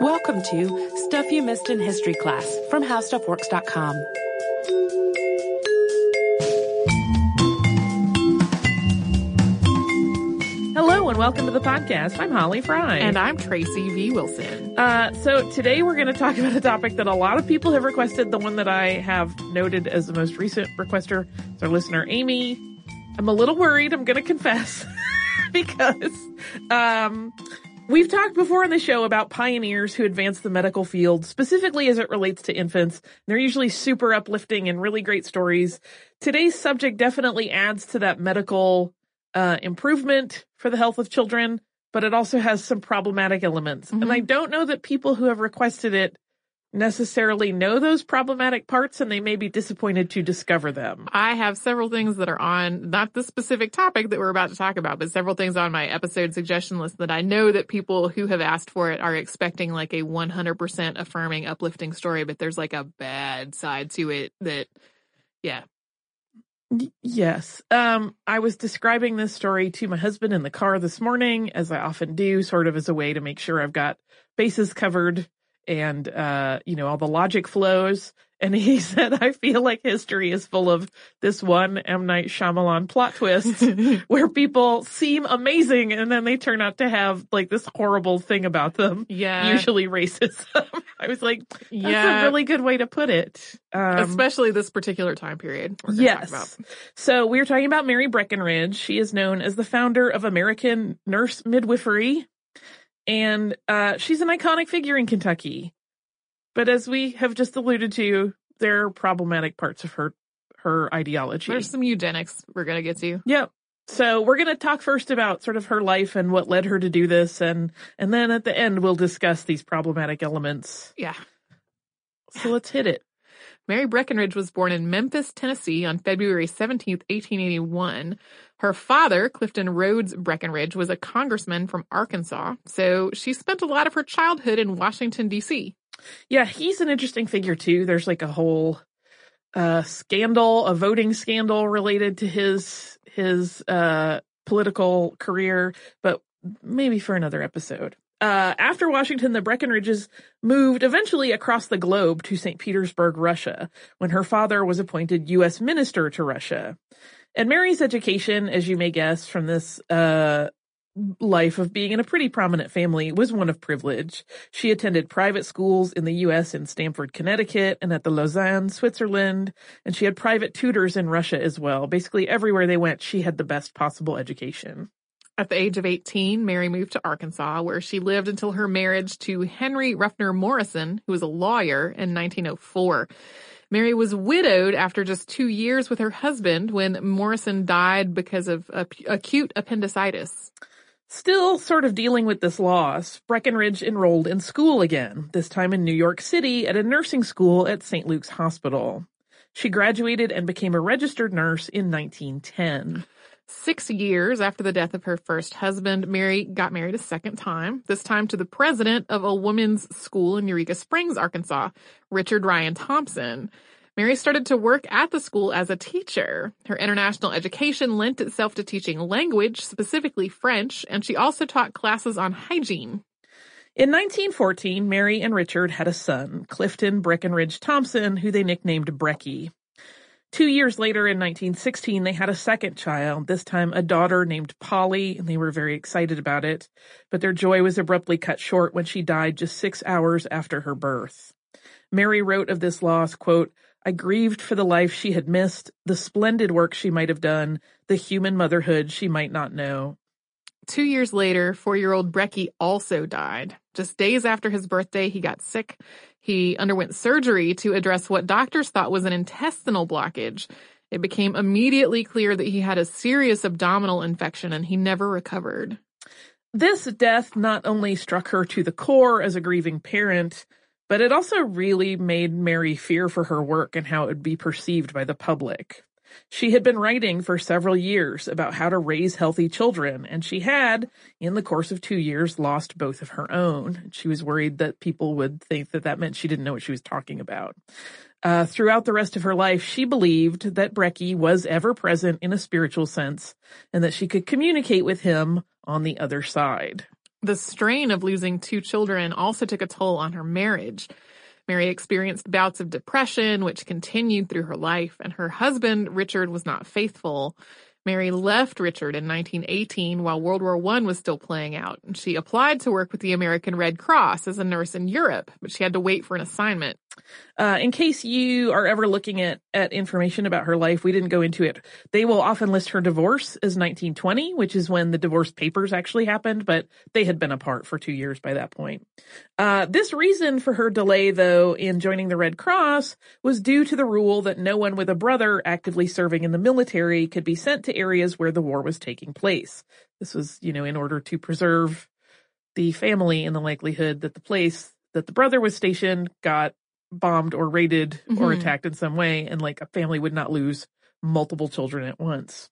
Welcome to Stuff You Missed in History Class from HowStuffWorks.com. Hello and welcome to the podcast. I'm Holly Fry. And I'm Tracy V. Wilson. Uh, so today we're going to talk about a topic that a lot of people have requested. The one that I have noted as the most recent requester is our listener, Amy. I'm a little worried, I'm going to confess, because, um, We've talked before on the show about pioneers who advance the medical field, specifically as it relates to infants. They're usually super uplifting and really great stories. Today's subject definitely adds to that medical uh, improvement for the health of children, but it also has some problematic elements. Mm-hmm. And I don't know that people who have requested it necessarily know those problematic parts and they may be disappointed to discover them. I have several things that are on not the specific topic that we're about to talk about, but several things on my episode suggestion list that I know that people who have asked for it are expecting like a 100% affirming, uplifting story, but there's like a bad side to it that, yeah. Yes. Um, I was describing this story to my husband in the car this morning, as I often do, sort of as a way to make sure I've got bases covered and uh, you know all the logic flows. And he said, "I feel like history is full of this one M Night Shyamalan plot twist where people seem amazing and then they turn out to have like this horrible thing about them. Yeah, usually racism." I was like, "That's yeah. a really good way to put it." Um, Especially this particular time period. Yes. So we are talking about Mary Breckinridge. She is known as the founder of American Nurse Midwifery and uh, she's an iconic figure in Kentucky. But as we have just alluded to, there are problematic parts of her her ideology. There's some eugenics we're gonna get to. Yep. So we're gonna talk first about sort of her life and what led her to do this, and and then at the end we'll discuss these problematic elements. Yeah. So let's hit it. Mary Breckinridge was born in Memphis, Tennessee on February 17, 1881. Her father, Clifton Rhodes Breckinridge, was a congressman from Arkansas, so she spent a lot of her childhood in Washington, D.C. Yeah, he's an interesting figure too. There's like a whole uh, scandal, a voting scandal related to his his uh, political career, but maybe for another episode. Uh, after Washington, the Breckinridges moved eventually across the globe to St. Petersburg, Russia, when her father was appointed U.S. minister to Russia. And Mary's education, as you may guess from this uh, life of being in a pretty prominent family, was one of privilege. She attended private schools in the U.S. in Stamford, Connecticut, and at the Lausanne, Switzerland, and she had private tutors in Russia as well. Basically, everywhere they went, she had the best possible education. At the age of 18, Mary moved to Arkansas, where she lived until her marriage to Henry Ruffner Morrison, who was a lawyer, in 1904. Mary was widowed after just two years with her husband when Morrison died because of acute appendicitis. Still sort of dealing with this loss, Breckinridge enrolled in school again, this time in New York City at a nursing school at St. Luke's Hospital. She graduated and became a registered nurse in 1910. Six years after the death of her first husband, Mary got married a second time, this time to the president of a women's school in Eureka Springs, Arkansas, Richard Ryan Thompson. Mary started to work at the school as a teacher. Her international education lent itself to teaching language, specifically French, and she also taught classes on hygiene. In 1914, Mary and Richard had a son, Clifton Breckinridge Thompson, who they nicknamed Brecky. Two years later, in 1916, they had a second child, this time a daughter named Polly, and they were very excited about it. But their joy was abruptly cut short when she died just six hours after her birth. Mary wrote of this loss, quote, I grieved for the life she had missed, the splendid work she might have done, the human motherhood she might not know. Two years later, four-year-old Brecky also died. Just days after his birthday, he got sick. He underwent surgery to address what doctors thought was an intestinal blockage. It became immediately clear that he had a serious abdominal infection and he never recovered. This death not only struck her to the core as a grieving parent, but it also really made Mary fear for her work and how it would be perceived by the public. She had been writing for several years about how to raise healthy children, and she had, in the course of two years, lost both of her own. She was worried that people would think that that meant she didn't know what she was talking about. Uh, throughout the rest of her life, she believed that Brecky was ever present in a spiritual sense and that she could communicate with him on the other side. The strain of losing two children also took a toll on her marriage. Mary experienced bouts of depression, which continued through her life, and her husband, Richard, was not faithful. Mary left Richard in 1918 while World War I was still playing out, and she applied to work with the American Red Cross as a nurse in Europe, but she had to wait for an assignment. Uh, in case you are ever looking at, at information about her life, we didn't go into it. They will often list her divorce as 1920, which is when the divorce papers actually happened, but they had been apart for two years by that point. Uh, this reason for her delay, though, in joining the Red Cross was due to the rule that no one with a brother actively serving in the military could be sent to areas where the war was taking place. This was, you know, in order to preserve the family and the likelihood that the place that the brother was stationed got bombed or raided mm-hmm. or attacked in some way and like a family would not lose multiple children at once.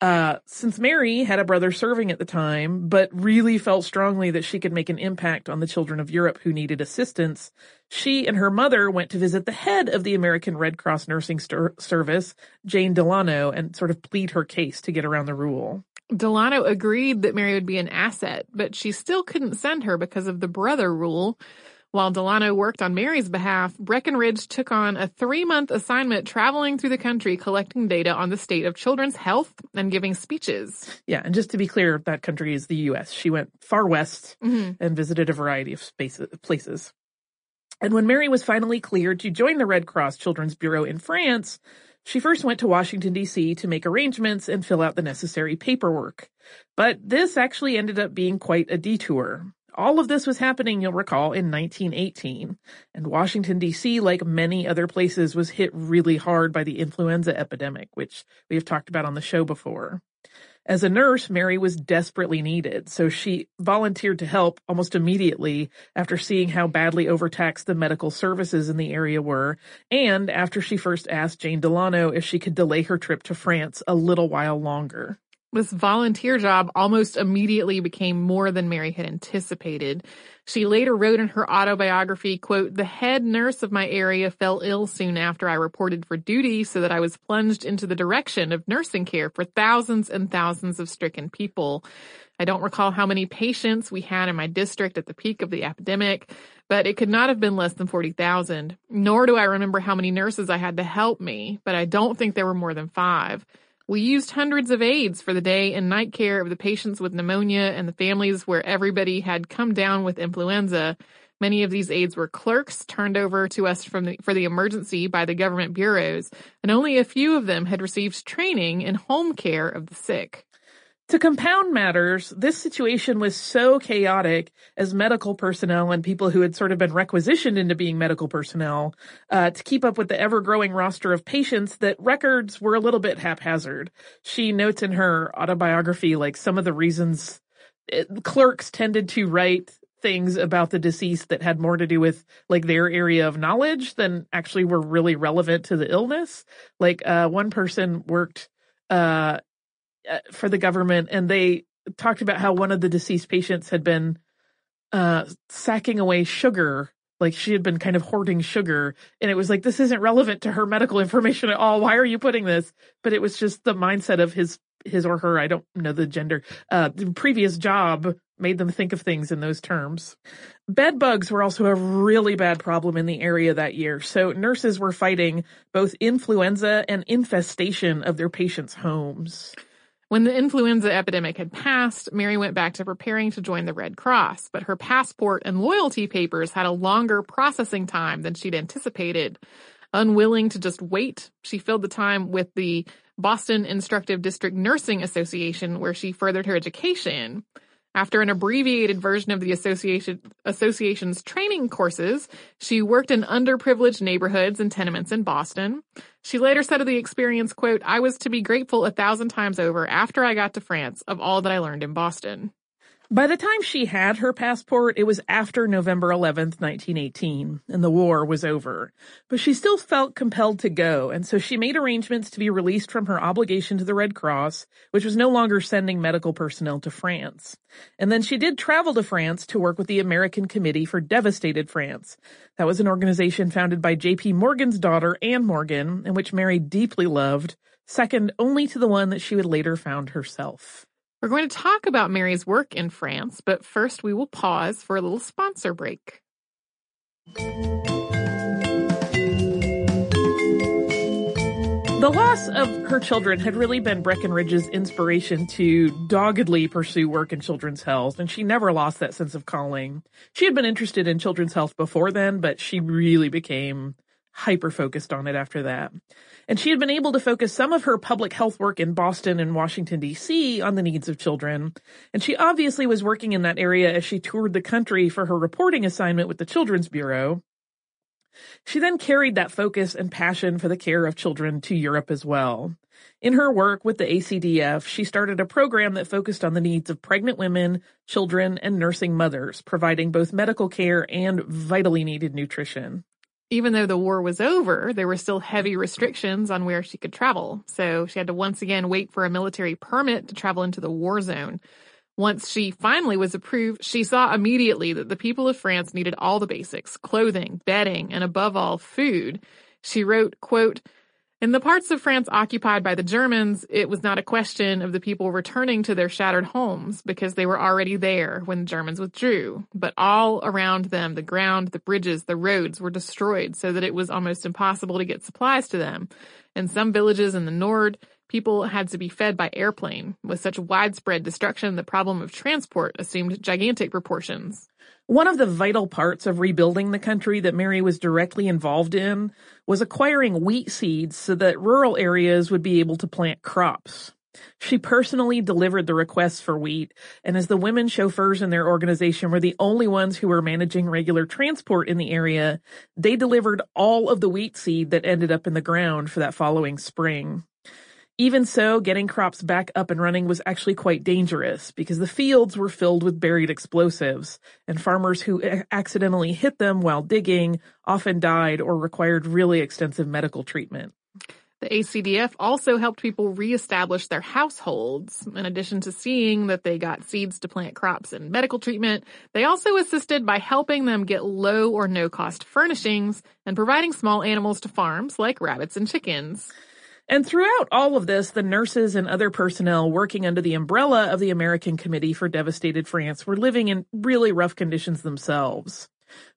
Uh, since Mary had a brother serving at the time, but really felt strongly that she could make an impact on the children of Europe who needed assistance, she and her mother went to visit the head of the American Red Cross Nursing Service, Jane Delano, and sort of plead her case to get around the rule. Delano agreed that Mary would be an asset, but she still couldn't send her because of the brother rule. While Delano worked on Mary's behalf, Breckinridge took on a three month assignment traveling through the country collecting data on the state of children's health and giving speeches. Yeah, and just to be clear, that country is the U.S. She went far west mm-hmm. and visited a variety of spaces, places. And when Mary was finally cleared to join the Red Cross Children's Bureau in France, she first went to Washington, D.C. to make arrangements and fill out the necessary paperwork. But this actually ended up being quite a detour. All of this was happening, you'll recall, in 1918, and Washington, D.C., like many other places, was hit really hard by the influenza epidemic, which we have talked about on the show before. As a nurse, Mary was desperately needed, so she volunteered to help almost immediately after seeing how badly overtaxed the medical services in the area were, and after she first asked Jane Delano if she could delay her trip to France a little while longer. This volunteer job almost immediately became more than Mary had anticipated. She later wrote in her autobiography, quote, the head nurse of my area fell ill soon after I reported for duty so that I was plunged into the direction of nursing care for thousands and thousands of stricken people. I don't recall how many patients we had in my district at the peak of the epidemic, but it could not have been less than 40,000. Nor do I remember how many nurses I had to help me, but I don't think there were more than five. We used hundreds of aides for the day and night care of the patients with pneumonia and the families where everybody had come down with influenza. Many of these aides were clerks turned over to us from the, for the emergency by the government bureaus, and only a few of them had received training in home care of the sick. To compound matters, this situation was so chaotic as medical personnel and people who had sort of been requisitioned into being medical personnel uh, to keep up with the ever growing roster of patients that records were a little bit haphazard. She notes in her autobiography, like some of the reasons it, clerks tended to write things about the deceased that had more to do with like their area of knowledge than actually were really relevant to the illness. Like uh, one person worked uh, for the government, and they talked about how one of the deceased patients had been uh, sacking away sugar. Like she had been kind of hoarding sugar, and it was like this isn't relevant to her medical information at all. Why are you putting this? But it was just the mindset of his his or her. I don't know the gender. Uh, the previous job made them think of things in those terms. Bed bugs were also a really bad problem in the area that year, so nurses were fighting both influenza and infestation of their patients' homes. When the influenza epidemic had passed, Mary went back to preparing to join the Red Cross, but her passport and loyalty papers had a longer processing time than she'd anticipated. Unwilling to just wait, she filled the time with the Boston Instructive District Nursing Association, where she furthered her education. After an abbreviated version of the association, association's training courses, she worked in underprivileged neighborhoods and tenements in Boston. She later said of the experience, quote, I was to be grateful a thousand times over after I got to France of all that I learned in Boston. By the time she had her passport, it was after November 11th, 1918, and the war was over. But she still felt compelled to go, and so she made arrangements to be released from her obligation to the Red Cross, which was no longer sending medical personnel to France. And then she did travel to France to work with the American Committee for Devastated France. That was an organization founded by J.P. Morgan's daughter, Anne Morgan, and which Mary deeply loved, second only to the one that she would later found herself. We're going to talk about Mary's work in France, but first we will pause for a little sponsor break. The loss of her children had really been Breckinridge's inspiration to doggedly pursue work in children's health, and she never lost that sense of calling. She had been interested in children's health before then, but she really became hyper focused on it after that. And she had been able to focus some of her public health work in Boston and Washington DC on the needs of children. And she obviously was working in that area as she toured the country for her reporting assignment with the Children's Bureau. She then carried that focus and passion for the care of children to Europe as well. In her work with the ACDF, she started a program that focused on the needs of pregnant women, children, and nursing mothers, providing both medical care and vitally needed nutrition. Even though the war was over, there were still heavy restrictions on where she could travel, so she had to once again wait for a military permit to travel into the war zone. Once she finally was approved, she saw immediately that the people of France needed all the basics, clothing, bedding, and above all, food. She wrote, quote, in the parts of France occupied by the Germans, it was not a question of the people returning to their shattered homes because they were already there when the Germans withdrew. But all around them, the ground, the bridges, the roads were destroyed so that it was almost impossible to get supplies to them. In some villages in the Nord, People had to be fed by airplane. With such widespread destruction, the problem of transport assumed gigantic proportions. One of the vital parts of rebuilding the country that Mary was directly involved in was acquiring wheat seeds so that rural areas would be able to plant crops. She personally delivered the requests for wheat, and as the women chauffeurs in their organization were the only ones who were managing regular transport in the area, they delivered all of the wheat seed that ended up in the ground for that following spring. Even so, getting crops back up and running was actually quite dangerous because the fields were filled with buried explosives, and farmers who accidentally hit them while digging often died or required really extensive medical treatment. The ACDF also helped people reestablish their households. In addition to seeing that they got seeds to plant crops and medical treatment, they also assisted by helping them get low or no cost furnishings and providing small animals to farms like rabbits and chickens. And throughout all of this, the nurses and other personnel working under the umbrella of the American Committee for Devastated France were living in really rough conditions themselves.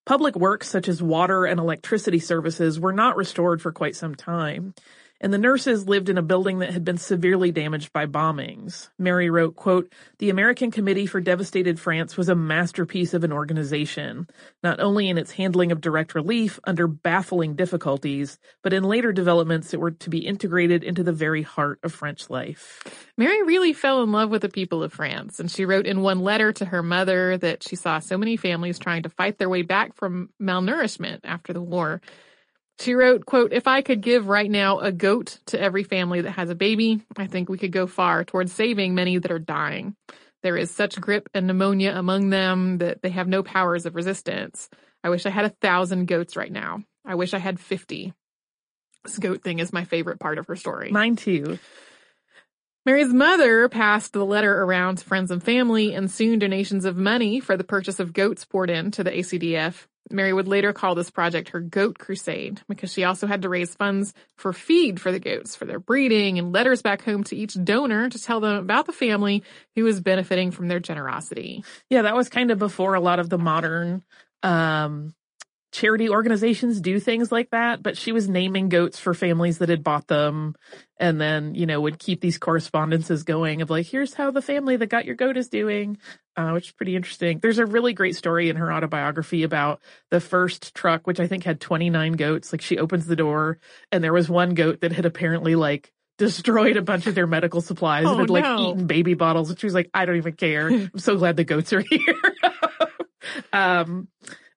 Public works such as water and electricity services were not restored for quite some time and the nurses lived in a building that had been severely damaged by bombings. Mary wrote, quote, The American Committee for Devastated France was a masterpiece of an organization, not only in its handling of direct relief under baffling difficulties, but in later developments that were to be integrated into the very heart of French life. Mary really fell in love with the people of France, and she wrote in one letter to her mother that she saw so many families trying to fight their way back from malnourishment after the war. She wrote, quote, if I could give right now a goat to every family that has a baby, I think we could go far towards saving many that are dying. There is such grippe and pneumonia among them that they have no powers of resistance. I wish I had a thousand goats right now. I wish I had 50. This goat thing is my favorite part of her story. Mine too. Mary's mother passed the letter around to friends and family, and soon donations of money for the purchase of goats poured in to the ACDF. Mary would later call this project her Goat Crusade because she also had to raise funds for feed for the goats for their breeding and letters back home to each donor to tell them about the family who was benefiting from their generosity. Yeah, that was kind of before a lot of the modern um, charity organizations do things like that, but she was naming goats for families that had bought them and then, you know, would keep these correspondences going of like, here's how the family that got your goat is doing, uh, which is pretty interesting. There's a really great story in her autobiography about the first truck, which I think had 29 goats. Like she opens the door and there was one goat that had apparently like destroyed a bunch of their medical supplies oh, and had like no. eaten baby bottles. And she was like, I don't even care. I'm so glad the goats are here. um,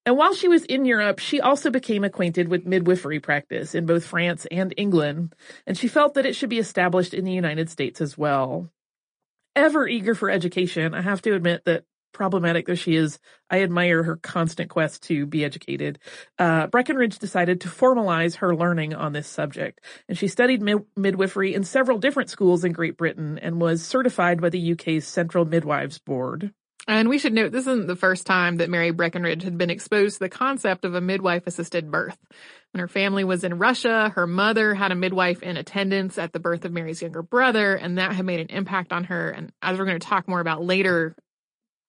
and while she was in Europe, she also became acquainted with midwifery practice in both France and England, and she felt that it should be established in the United States as well. Ever eager for education, I have to admit that problematic though she is, I admire her constant quest to be educated. Uh, Breckinridge decided to formalize her learning on this subject, and she studied mid- midwifery in several different schools in Great Britain and was certified by the UK's Central Midwives Board. And we should note this isn't the first time that Mary Breckinridge had been exposed to the concept of a midwife assisted birth. When her family was in Russia, her mother had a midwife in attendance at the birth of Mary's younger brother, and that had made an impact on her. And as we're going to talk more about later,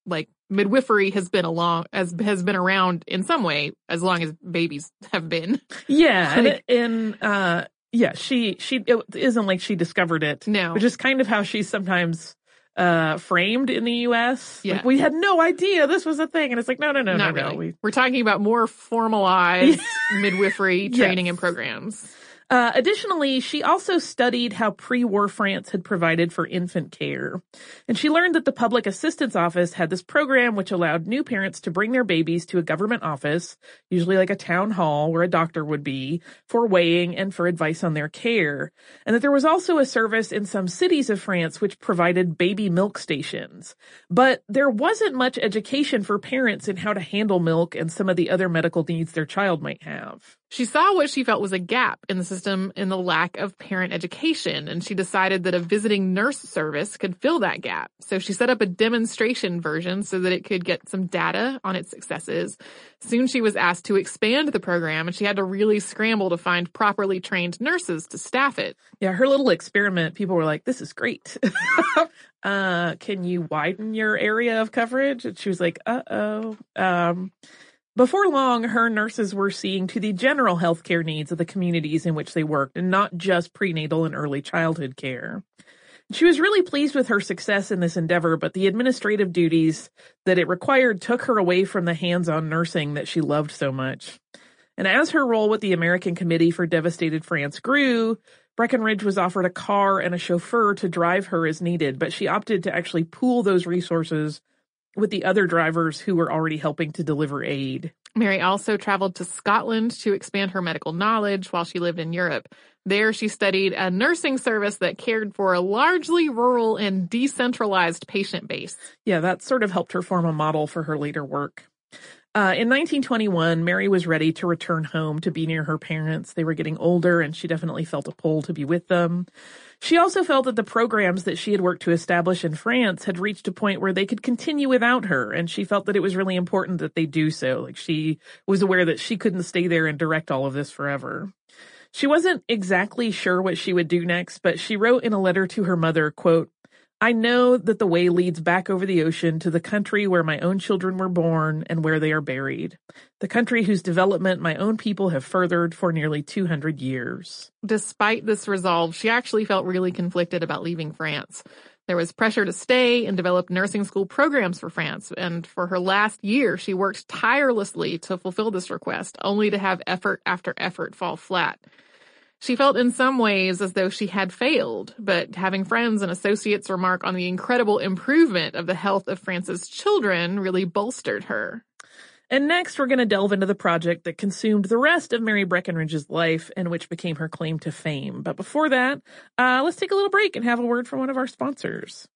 like midwifery has been along as has been around in some way as long as babies have been. Yeah, and, and uh, yeah, she she it isn't like she discovered it. No, which is kind of how she sometimes uh framed in the US. Yeah. Like, we had no idea this was a thing. And it's like, no, no, no, Not no, really. no. We, We're talking about more formalized midwifery Yes. training and programs. Uh, additionally, she also studied how pre-war France had provided for infant care. And she learned that the Public Assistance Office had this program which allowed new parents to bring their babies to a government office, usually like a town hall where a doctor would be, for weighing and for advice on their care. And that there was also a service in some cities of France which provided baby milk stations. But there wasn't much education for parents in how to handle milk and some of the other medical needs their child might have. She saw what she felt was a gap in the system in the lack of parent education, and she decided that a visiting nurse service could fill that gap. So she set up a demonstration version so that it could get some data on its successes. Soon she was asked to expand the program, and she had to really scramble to find properly trained nurses to staff it. Yeah, her little experiment, people were like, this is great. uh, can you widen your area of coverage? And she was like, uh oh. Um, before long, her nurses were seeing to the general healthcare needs of the communities in which they worked and not just prenatal and early childhood care. She was really pleased with her success in this endeavor, but the administrative duties that it required took her away from the hands-on nursing that she loved so much. And as her role with the American Committee for Devastated France grew, Breckinridge was offered a car and a chauffeur to drive her as needed, but she opted to actually pool those resources with the other drivers who were already helping to deliver aid. Mary also traveled to Scotland to expand her medical knowledge while she lived in Europe. There, she studied a nursing service that cared for a largely rural and decentralized patient base. Yeah, that sort of helped her form a model for her later work. Uh, in 1921, Mary was ready to return home to be near her parents. They were getting older and she definitely felt a pull to be with them. She also felt that the programs that she had worked to establish in France had reached a point where they could continue without her, and she felt that it was really important that they do so. Like she was aware that she couldn't stay there and direct all of this forever. She wasn't exactly sure what she would do next, but she wrote in a letter to her mother, quote, I know that the way leads back over the ocean to the country where my own children were born and where they are buried, the country whose development my own people have furthered for nearly 200 years. Despite this resolve, she actually felt really conflicted about leaving France. There was pressure to stay and develop nursing school programs for France, and for her last year, she worked tirelessly to fulfill this request, only to have effort after effort fall flat. She felt in some ways as though she had failed, but having friends and associates remark on the incredible improvement of the health of France's children really bolstered her. And next, we're going to delve into the project that consumed the rest of Mary Breckinridge's life and which became her claim to fame. But before that, uh, let's take a little break and have a word from one of our sponsors.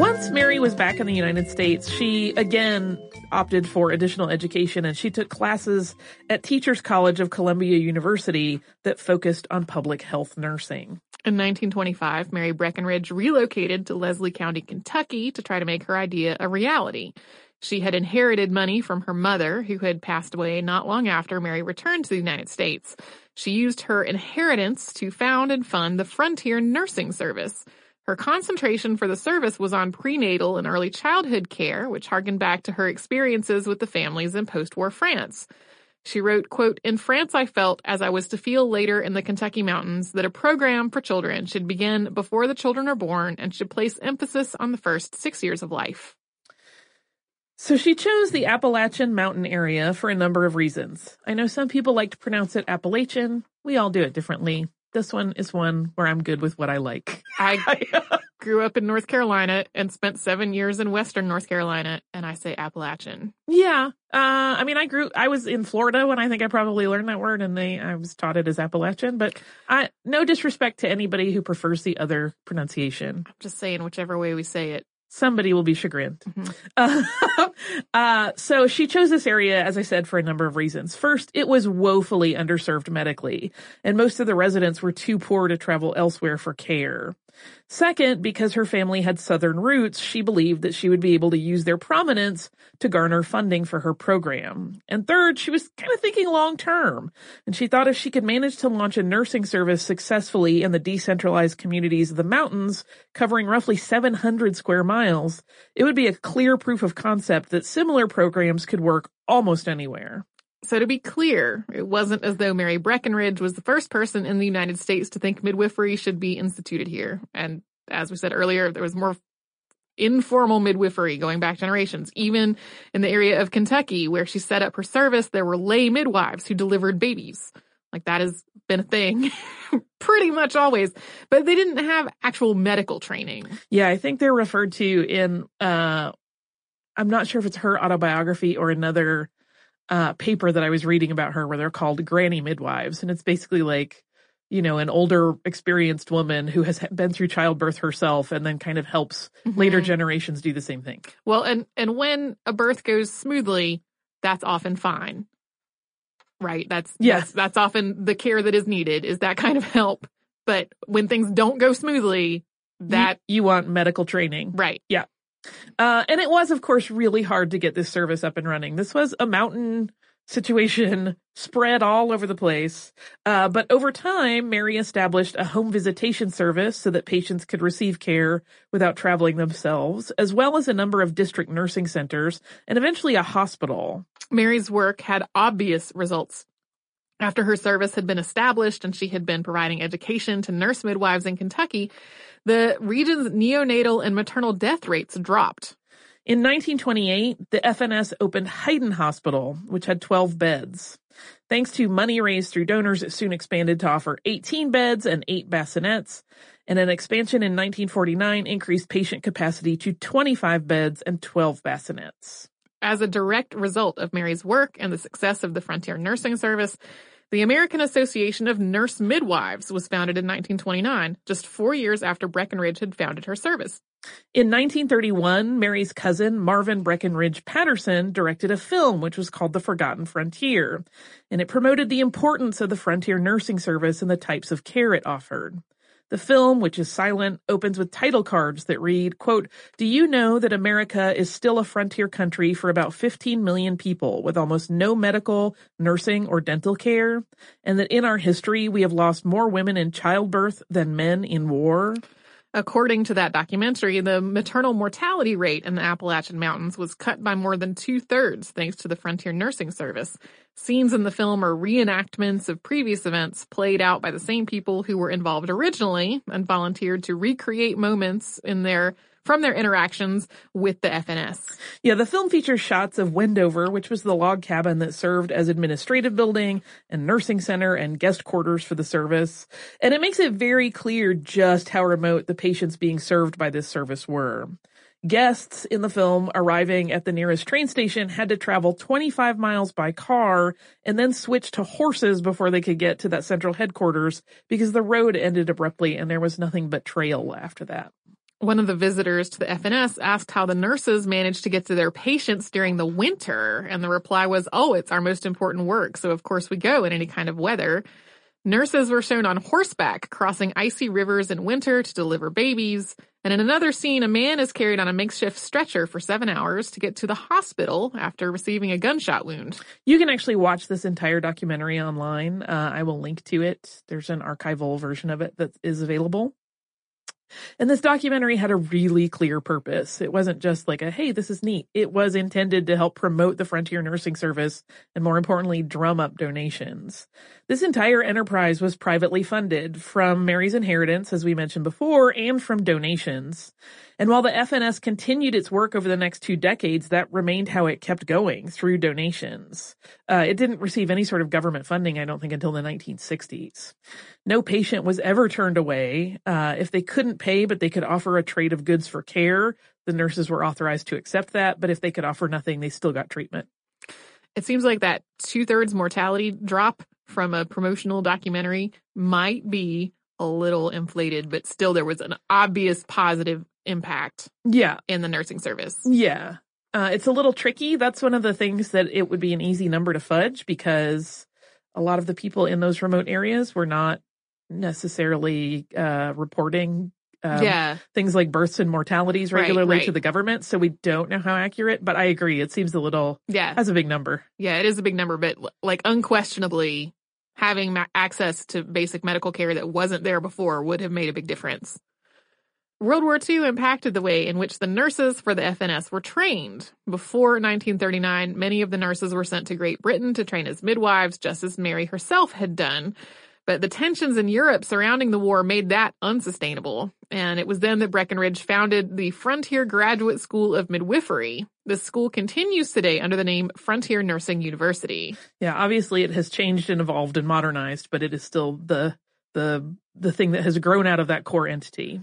Once Mary was back in the United States, she again opted for additional education and she took classes at Teachers College of Columbia University that focused on public health nursing. In 1925, Mary Breckinridge relocated to Leslie County, Kentucky to try to make her idea a reality. She had inherited money from her mother, who had passed away not long after Mary returned to the United States. She used her inheritance to found and fund the Frontier Nursing Service. Her concentration for the service was on prenatal and early childhood care, which harkened back to her experiences with the families in post-war France. She wrote, quote, In France I felt, as I was to feel later in the Kentucky mountains, that a program for children should begin before the children are born and should place emphasis on the first six years of life. So she chose the Appalachian Mountain area for a number of reasons. I know some people like to pronounce it Appalachian. We all do it differently. This one is one where I'm good with what I like. I grew up in North Carolina and spent seven years in Western North Carolina, and I say Appalachian. Yeah. Uh, I mean, I grew, I was in Florida when I think I probably learned that word and they, I was taught it as Appalachian, but I, no disrespect to anybody who prefers the other pronunciation. I'm just saying, whichever way we say it, somebody will be chagrined. Mhm. Uh, uh, so she chose this area, as I said, for a number of reasons. First, it was woefully underserved medically, and most of the residents were too poor to travel elsewhere for care. Second, because her family had Southern roots, she believed that she would be able to use their prominence to garner funding for her program. And third, she was kind of thinking long term, and she thought if she could manage to launch a nursing service successfully in the decentralized communities of the mountains, covering roughly 700 square miles, it would be a clear proof of concept that similar programs could work almost anywhere. So to be clear, it wasn't as though Mary Breckinridge was the first person in the United States to think midwifery should be instituted here. And as we said earlier, there was more informal midwifery going back generations. Even in the area of Kentucky, where she set up her service, there were lay midwives who delivered babies. Like that has been a thing pretty much always, but they didn't have actual medical training. Yeah, I think they're referred to in, uh, I'm not sure if it's her autobiography or another uh, paper that I was reading about her where they're called granny midwives. And it's basically like, you know, an older experienced woman who has been through childbirth herself and then kind of helps later Mhm. generations do the same thing. Well, and and when a birth goes smoothly, that's often fine. Right? That's yes, that's, that's often the care that is needed is that kind of help. But when things don't go smoothly, that you, you want medical training. right. Uh, and it was, of course, really hard to get this service up and running. This was a mountain situation spread all over the place. Uh, but over time, Mary established a home visitation service so that patients could receive care without traveling themselves, as well as a number of district nursing centers and eventually a hospital. Mary's work had obvious results. After her service had been established and she had been providing education to nurse midwives in Kentucky, the region's neonatal and maternal death rates dropped. In 1928, the FNS opened Hyden Hospital, which had 12 beds. Thanks to money raised through donors, it soon expanded to offer 18 beds and 8 bassinets, and an expansion in 1949 increased patient capacity to 25 beds and 12 bassinets. As a direct result of Mary's work and the success of the Frontier Nursing Service, the American Association of Nurse Midwives was founded in 1929, just four years after Breckinridge had founded her service. In 1931, Mary's cousin, Marvin Breckinridge Patterson, directed a film which was called The Forgotten Frontier, and it promoted the importance of the frontier nursing service and the types of care it offered. The film, which is silent, opens with title cards that read, quote, Do you know that America is still a frontier country for about 15 million people with almost no medical, nursing, or dental care? And that in our history we have lost more women in childbirth than men in war? According to that documentary, the maternal mortality rate in the Appalachian Mountains was cut by more than two thirds thanks to the Frontier Nursing Service. Scenes in the film are reenactments of previous events played out by the same people who were involved originally and volunteered to recreate moments in their from their interactions with the FNS. Yeah, the film features shots of Wendover, which was the log cabin that served as administrative building and nursing center and guest quarters for the service. And it makes it very clear just how remote the patients being served by this service were. Guests in the film arriving at the nearest train station had to travel 25 miles by car and then switch to horses before they could get to that central headquarters because the road ended abruptly and there was nothing but trail after that. One of the visitors to the FNS asked how the nurses managed to get to their patients during the winter, and the reply was, oh, it's our most important work, so of course we go in any kind of weather. Nurses were shown on horseback crossing icy rivers in winter to deliver babies, and in another scene, a man is carried on a makeshift stretcher for seven hours to get to the hospital after receiving a gunshot wound. You can actually watch this entire documentary online. Uh, I will link to it. There's an archival version of it that is available. And this documentary had a really clear purpose. It wasn't just like a, hey, this is neat. It was intended to help promote the Frontier Nursing Service and more importantly, drum up donations. This entire enterprise was privately funded from Mary's inheritance, as we mentioned before, and from donations. And while the FNS continued its work over the next two decades, that remained how it kept going through donations. Uh, it didn't receive any sort of government funding, I don't think, until the 1960s. No patient was ever turned away. Uh, if they couldn't pay, but they could offer a trade of goods for care, the nurses were authorized to accept that. But if they could offer nothing, they still got treatment. It seems like that two thirds mortality drop from a promotional documentary might be a little inflated, but still there was an obvious positive impact Yeah. in the nursing service. Yeah. Uh, it's a little tricky. That's one of the things that it would be an easy number to fudge because a lot of the people in those remote areas were not necessarily uh, reporting um, yeah. things like births and mortalities regularly right. to the government. So we don't know how accurate, but I agree. It seems a little, Yeah. has a big number. Yeah, it is a big number, but like unquestionably having ma- access to basic medical care that wasn't there before would have made a big difference. World War II impacted the way in which the nurses for the FNS were trained. Before 1939, many of the nurses were sent to Great Britain to train as midwives, just as Mary herself had done. But the tensions in Europe surrounding the war made that unsustainable. And it was then that Breckinridge founded the Frontier Graduate School of Midwifery. This school continues today under the name Frontier Nursing University. Yeah. Obviously it has changed and evolved and modernized, but it is still the, the, the thing that has grown out of that core entity.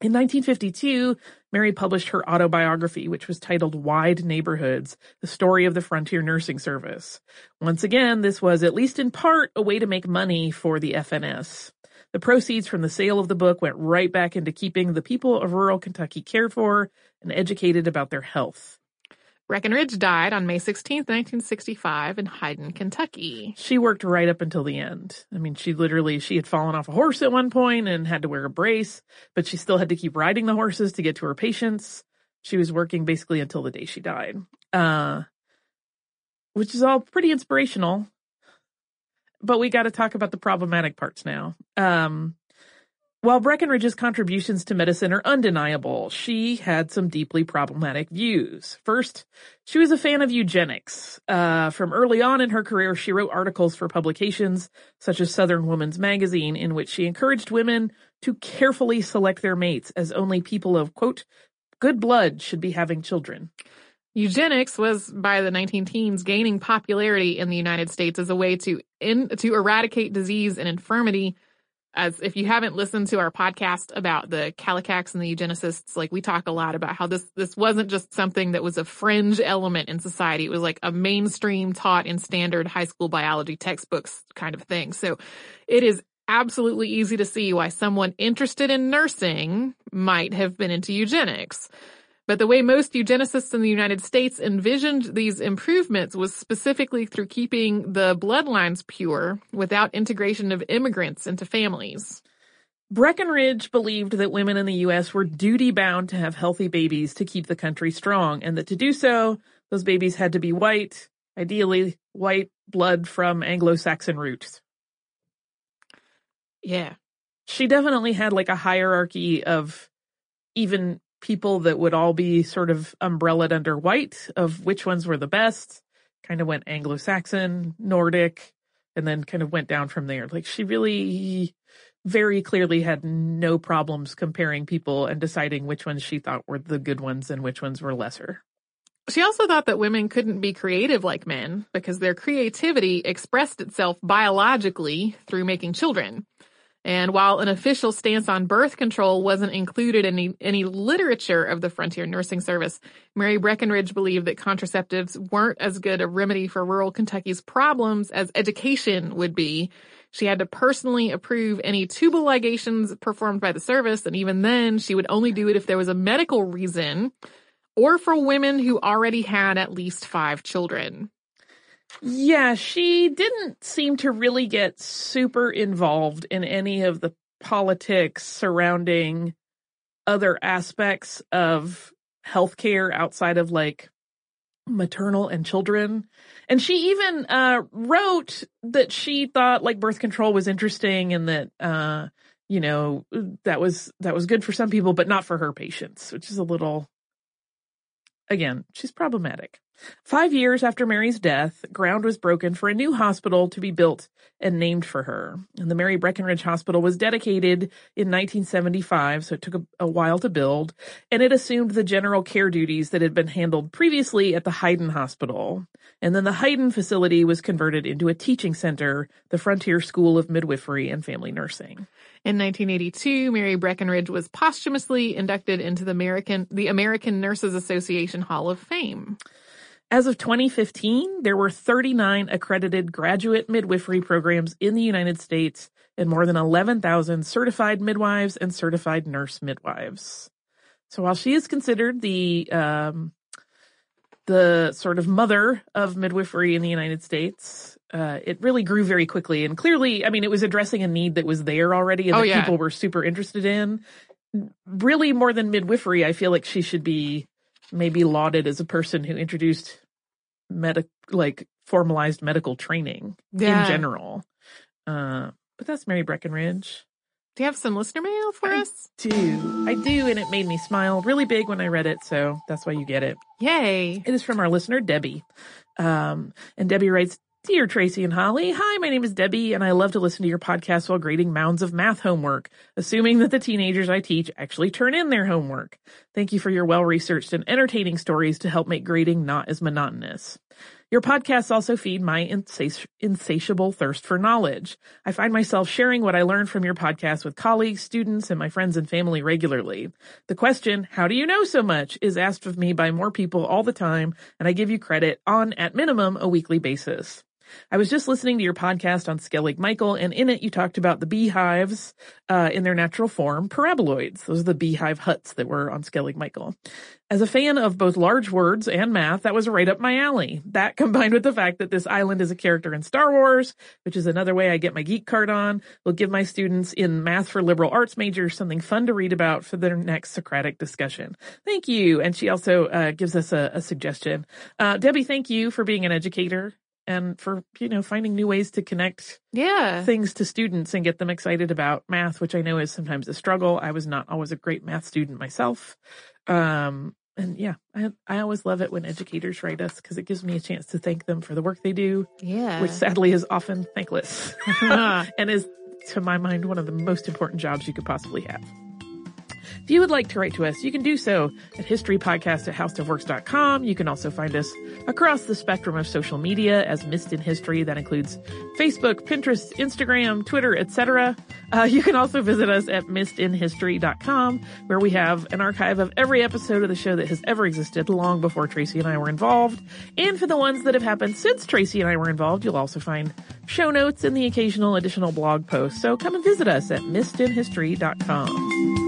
In 1952, Mary published her autobiography, which was titled Wide Neighborhoods, the story of the frontier nursing service. Once again, this was, at least in part, a way to make money for the FNS. The proceeds from the sale of the book went right back into keeping the people of rural Kentucky cared for and educated about their health. Breckinridge died on May 16, 1965 in Hyden, Kentucky. She worked right up until the end. I mean, she literally, she had fallen off a horse at one point and had to wear a brace, but she still had to keep riding the horses to get to her patients. She was working basically until the day she died. Uh, which is all pretty inspirational. But we got to talk about the problematic parts now. Um, while Breckinridge's contributions to medicine are undeniable, she had some deeply problematic views. First, she was a fan of eugenics. Uh, from early on in her career, she wrote articles for publications such as Southern Woman's Magazine, in which she encouraged women to carefully select their mates as only people of, quote, good blood should be having children. Eugenics was by the 19 teens gaining popularity in the United States as a way to in, to eradicate disease and infirmity. As if you haven't listened to our podcast about the Kallikaks and the eugenicists, like we talk a lot about how this this wasn't just something that was a fringe element in society. It was like a mainstream taught in standard high school biology textbooks kind of thing. So it is absolutely easy to see why someone interested in nursing might have been into eugenics. But the way most eugenicists in the United States envisioned these improvements was specifically through keeping the bloodlines pure without integration of immigrants into families. Breckinridge believed that women in the U.S. were duty bound to have healthy babies to keep the country strong, and that to do so, those babies had to be white, ideally white blood from Anglo-Saxon roots. Yeah. She definitely had like a hierarchy of even people that would all be sort of umbrellaed under white of which ones were the best. Kind of went Anglo-Saxon, Nordic, and then kind of went down from there. Like she really very clearly had no problems comparing people and deciding which ones she thought were the good ones and which ones were lesser. She also thought that women couldn't be creative like men because their creativity expressed itself biologically through making children. And while an official stance on birth control wasn't included in any, any literature of the Frontier Nursing Service, Mary Breckinridge believed that contraceptives weren't as good a remedy for rural Kentucky's problems as education would be. She had to personally approve any tubal ligations performed by the service, and even then, she would only do it if there was a medical reason or for women who already had at least five children. Yeah, she didn't seem to really get super involved in any of the politics surrounding other aspects of healthcare outside of like maternal and children. And she even uh wrote that she thought like birth control was interesting and that uh you know that was that was good for some people but not for her patients, which is a little again, she's problematic. Five years after Mary's death, ground was broken for a new hospital to be built and named for her. And the Mary Breckinridge Hospital was dedicated in 1975, so it took a, a, while to build, and it assumed the general care duties that had been handled previously at the Hyden Hospital. And then the Hyden facility was converted into a teaching center, the Frontier School of Midwifery and Family Nursing. In 1982, Mary Breckinridge was posthumously inducted into the American the American Nurses Association Hall of Fame. As of 2015, there were 39 accredited graduate midwifery programs in the United States and more than 11,000 certified midwives and certified nurse midwives. So while she is considered the um, the sort of mother of midwifery in the United States, uh, it really grew very quickly. And clearly, I mean, it was addressing a need that was there already and Oh, that yeah. people were super interested in. Really, more than midwifery, I feel like she should be maybe lauded as a person who introduced medic like formalized medical training Yeah. in general. Uh, but that's Mary Breckinridge. Do you have some listener mail for I us? do. I do, and it made me smile really big when I read it, so that's why you get it. Yay. It is from our listener, Debbie. Um, and Debbie writes, Dear Tracy and Holly, hi, my name is Debbie, and I love to listen to your podcast while grading mounds of math homework, assuming that the teenagers I teach actually turn in their homework. Thank you for your well researched and entertaining stories to help make grading not as monotonous. Your podcasts also feed my insati- insatiable thirst for knowledge. I find myself sharing what I learned from your podcast with colleagues, students, and my friends and family regularly. The question, how do you know so much, is asked of me by more people all the time, and I give you credit on, at minimum, a weekly basis. I was just listening to your podcast on Skellig Michael, and in it you talked about the beehives uh, in their natural form, paraboloids. Those are the beehive huts that were on Skellig Michael. As a fan of both large words and math, that was right up my alley. That combined with the fact that this island is a character in Star Wars, which is another way I get my geek card on, will give my students in math for liberal arts majors something fun to read about for their next Socratic discussion. Thank you. And she also uh, gives us a, a suggestion. Uh, Debbie, thank you for being an educator and for, you know, finding new ways to connect Yeah. things to students and get them excited about math, which I know is sometimes a struggle. I was not always a great math student myself. Um, and yeah, I, I always love it when educators write us because it gives me a chance to thank them for the work they do, Yeah. which sadly is often thankless and is, to my mind, one of the most important jobs you could possibly have. If you would like to write to us, you can do so at historypodcast at howstuffworks.com. You can also find us across the spectrum of social media as Missed in History. That includes Facebook, Pinterest, Instagram, Twitter, etc. Uh, you can also visit us at missedinhistory.com, where we have an archive of every episode of the show that has ever existed long before Tracy and I were involved. And for the ones that have happened since Tracy and I were involved, you'll also find show notes and the occasional additional blog posts. So come and visit us at missedinhistory.com.